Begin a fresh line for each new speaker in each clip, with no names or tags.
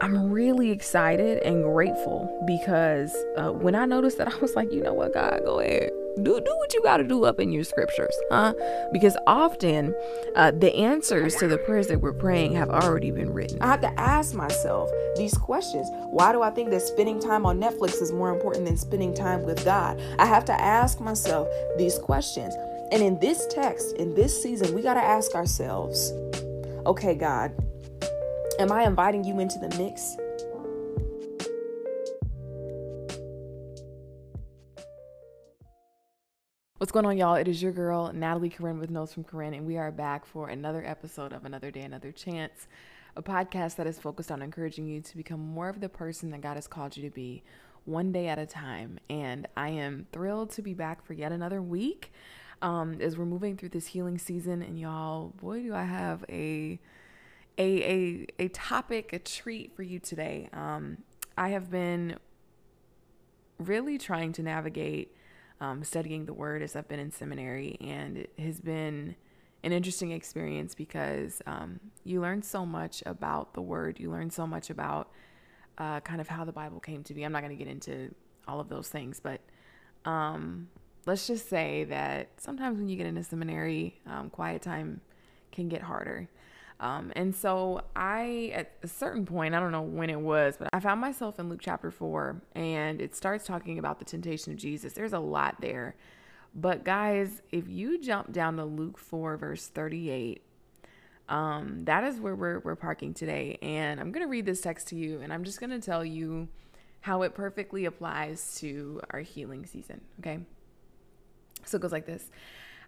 I'm really excited and grateful because uh, when I noticed that, I was like, you know what, God, go ahead. Do, do what you got to do up in your scriptures, huh? Because often uh, the answers to the prayers that we're praying have already been written. I have to ask myself these questions. Why do I think that spending time on Netflix is more important than spending time with God? I have to ask myself these questions. And in this text, in this season, we got to ask ourselves okay, God, Am I inviting you into the mix? What's going on, y'all? It is your girl, Natalie Corinne with Notes from Corinne, and we are back for another episode of Another Day, Another Chance, a podcast that is focused on encouraging you to become more of the person that God has called you to be, one day at a time. And I am thrilled to be back for yet another week um, as we're moving through this healing season. And y'all, boy, do I have a a a a topic, a treat for you today. Um, I have been really trying to navigate um, studying the Word as I've been in seminary, and it has been an interesting experience because um, you learn so much about the Word. You learn so much about uh, kind of how the Bible came to be. I'm not going to get into all of those things, but um, let's just say that sometimes when you get into seminary, um, quiet time can get harder. Um, and so I, at a certain point, I don't know when it was, but I found myself in Luke chapter 4, and it starts talking about the temptation of Jesus. There's a lot there. But guys, if you jump down to Luke 4, verse 38, um, that is where we're, we're parking today. And I'm going to read this text to you, and I'm just going to tell you how it perfectly applies to our healing season. Okay. So it goes like this.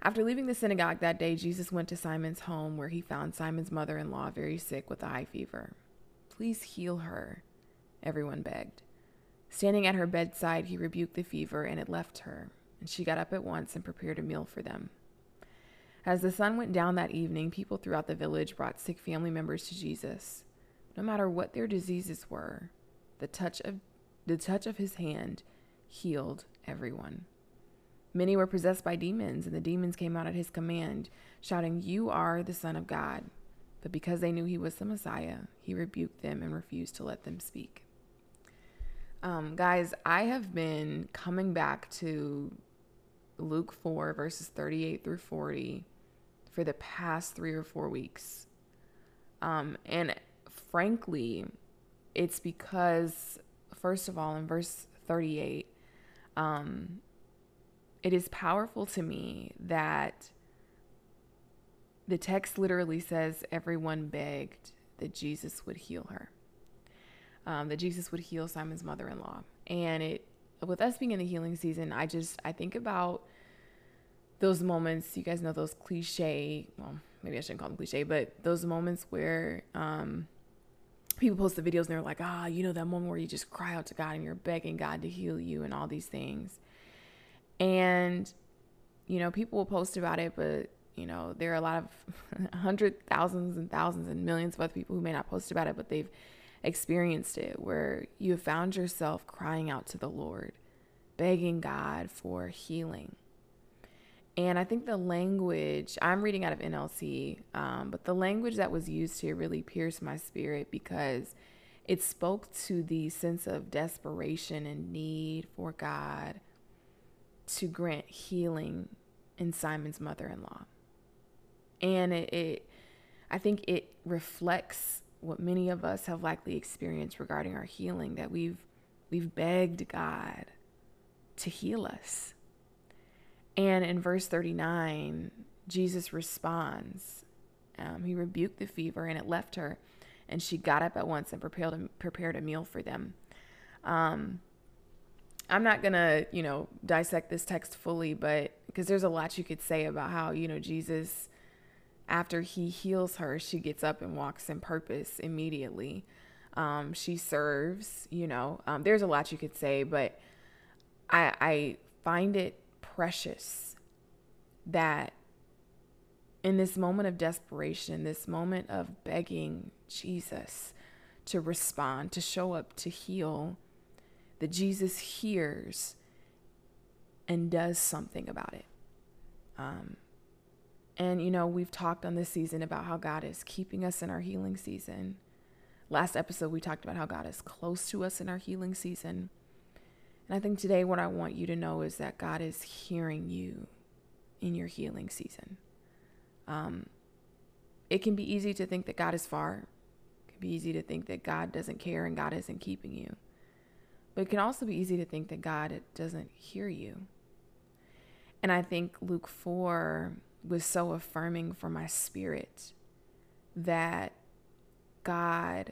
After leaving the synagogue that day, Jesus went to Simon's home where he found Simon's mother in law very sick with a high fever. Please heal her, everyone begged. Standing at her bedside, he rebuked the fever and it left her, and she got up at once and prepared a meal for them. As the sun went down that evening, people throughout the village brought sick family members to Jesus. No matter what their diseases were, the touch of the touch of his hand healed everyone. Many were possessed by demons, and the demons came out at his command, shouting, You are the Son of God. But because they knew he was the Messiah, he rebuked them and refused to let them speak. Um, guys, I have been coming back to Luke 4, verses 38 through 40 for the past three or four weeks. Um, and frankly, it's because, first of all, in verse 38, um, it is powerful to me that the text literally says everyone begged that Jesus would heal her, um, that Jesus would heal Simon's mother in law. And it, with us being in the healing season, I just, I think about those moments, you guys know those cliche, well, maybe I shouldn't call them cliche, but those moments where, um, people post the videos and they're like, ah, you know, that moment where you just cry out to God and you're begging God to heal you and all these things. And, you know, people will post about it, but, you know, there are a lot of hundred thousands and thousands and millions of other people who may not post about it, but they've experienced it where you have found yourself crying out to the Lord, begging God for healing. And I think the language, I'm reading out of NLT, um, but the language that was used here really pierced my spirit because it spoke to the sense of desperation and need for God to grant healing in Simon's mother in law. And it, it, I think it reflects what many of us have likely experienced regarding our healing that we've we've begged God to heal us. And in verse 39, Jesus responds. Um, he rebuked the fever and it left her, and she got up at once and prepared a, prepared a meal for them. Um, I'm not going to, you know, dissect this text fully, but because there's a lot you could say about how, you know, Jesus, after he heals her, she gets up and walks in purpose immediately. Um, she serves, you know, um, there's a lot you could say, but I, I find it precious that in this moment of desperation, this moment of begging Jesus to respond, to show up, to heal, that Jesus hears and does something about it. Um, and, you know, we've talked on this season about how God is keeping us in our healing season. Last episode, we talked about how God is close to us in our healing season. And I think today, what I want you to know is that God is hearing you in your healing season. Um, it can be easy to think that God is far. It can be easy to think that God doesn't care and God isn't keeping you. But it can also be easy to think that God doesn't hear you. And I think Luke 4 was so affirming for my spirit that God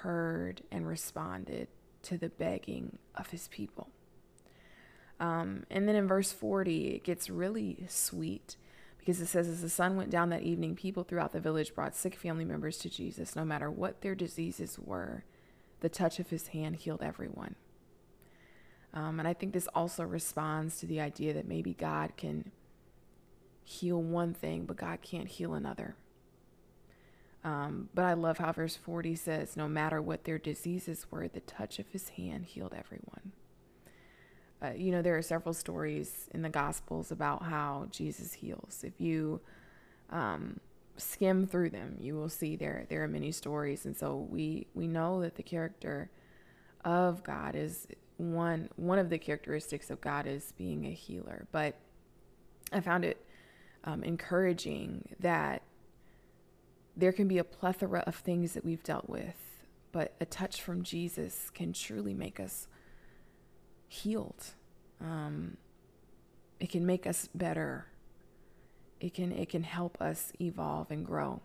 heard and responded to the begging of his people. Um, and then in verse 40, it gets really sweet because it says, As the sun went down that evening, people throughout the village brought sick family members to Jesus. No matter what their diseases were, the touch of his hand healed everyone. Um, and I think this also responds to the idea that maybe God can heal one thing, but God can't heal another. Um, but I love how verse 40 says, no matter what their diseases were, the touch of his hand healed everyone. Uh, you know, there are several stories in the Gospels about how Jesus heals. If you um, skim through them, you will see there there are many stories, and so we we know that the character of God is one one of the characteristics of God is being a healer. But I found it um, encouraging that there can be a plethora of things that we've dealt with, but a touch from Jesus can truly make us healed. Um, it can make us better. It can it can help us evolve and grow.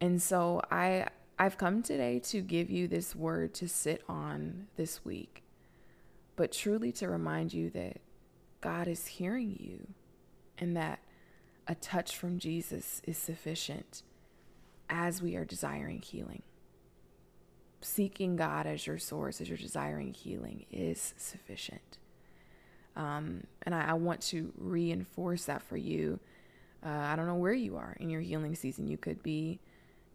And so I I've come today to give you this word to sit on this week, but truly to remind you that God is hearing you and that a touch from Jesus is sufficient as we are desiring healing. Seeking God as your source, as you're desiring healing, is sufficient. Um, and I, I, want to reinforce that for you. Uh, I don't know where you are in your healing season. You could be,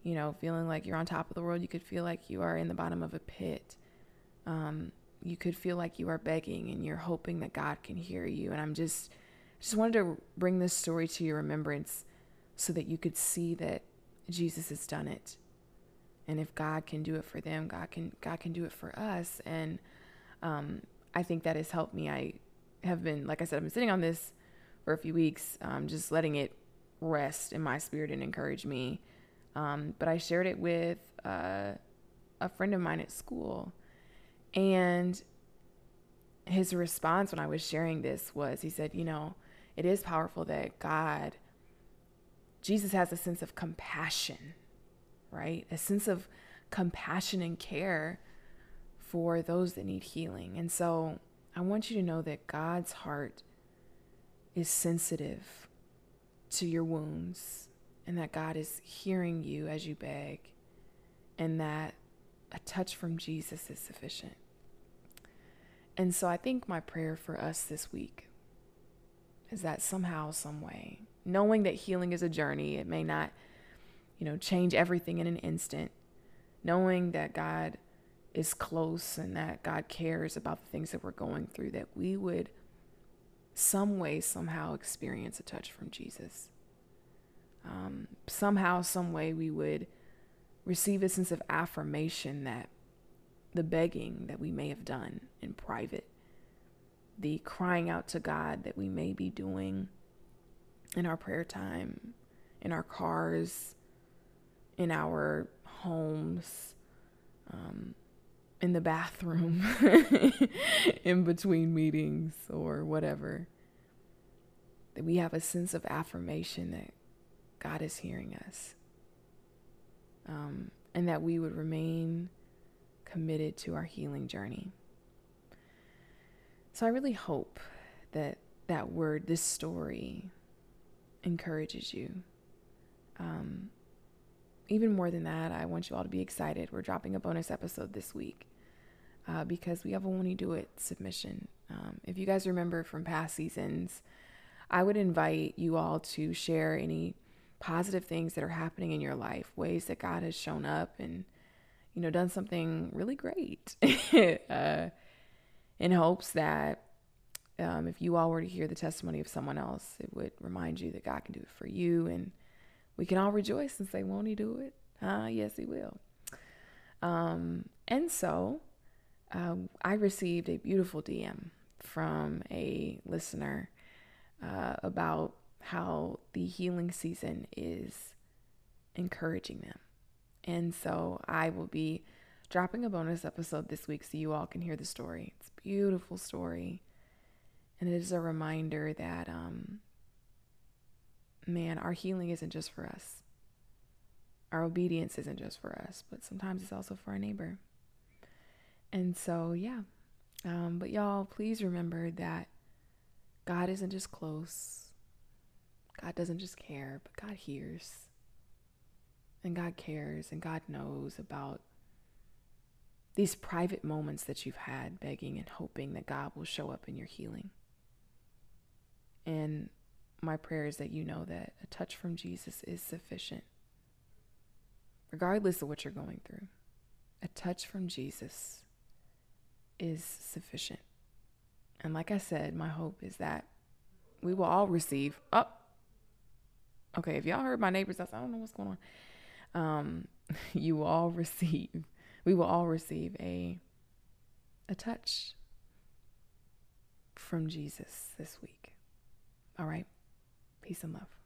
you know, feeling like you're on top of the world. You could feel like you are in the bottom of a pit. Um, you could feel like you are begging and you're hoping that God can hear you. And I'm just, just wanted to bring this story to your remembrance so that you could see that Jesus has done it. And if God can do it for them, God can God can do it for us. And um, I think that has helped me. I have been, like I said, I've been sitting on this for a few weeks, um, just letting it rest in my spirit and encourage me. Um, but I shared it with uh, a friend of mine at school, and his response when I was sharing this was, he said, "You know, it is powerful that God." Jesus has a sense of compassion, right? A sense of compassion and care for those that need healing. And so I want you to know that God's heart is sensitive to your wounds and that God is hearing you as you beg and that a touch from Jesus is sufficient. And so I think my prayer for us this week is that somehow, some way, knowing that healing is a journey, it may not, you know, change everything in an instant. Knowing that God is close and that God cares about the things that we're going through, that we would some way, somehow experience a touch from Jesus. Um, somehow, some way, we would receive a sense of affirmation that the begging that we may have done in private, the crying out to God that we may be doing in our prayer time, in our cars, in our homes, um, in the bathroom, in between meetings, or whatever. That we have a sense of affirmation that God is hearing us. Um, and that we would remain committed to our healing journey. So I really hope that that word, this story, encourages you. Um, even more than that, I want you all to be excited. We're dropping a bonus episode this week uh, because we have a Won't He Do It submission. Um, if you guys remember from past seasons, I would invite you all to share any positive things that are happening in your life, ways that God has shown up and, you know, done something really great uh, in hopes that um, if you all were to hear the testimony of someone else, it would remind you that God can do it for you. And we can all rejoice and say, Won't He do it? Ah, uh, yes, He will. Um, and so uh, I received a beautiful DM from a listener uh, about how the healing season is encouraging them. And so I will be dropping a bonus episode this week so you all can hear the story. It's a beautiful story. And it is a reminder that, um, man, our healing isn't just for us. Our obedience isn't just for us, but sometimes it's also for our neighbor. And so, yeah. Um, but y'all, please remember that God isn't just close. God doesn't just care, but God hears. And God cares and God knows about these private moments that you've had begging and hoping that God will show up in your healing. And my prayer is that you know that a touch from Jesus is sufficient, regardless of what you're going through. A touch from Jesus is sufficient. And like I said, my hope is that we will all receive. Oh, okay. If y'all heard my neighbors, I don't know what's going on. Um, you will all receive. We will all receive a a touch from Jesus this week. All right. Peace and love.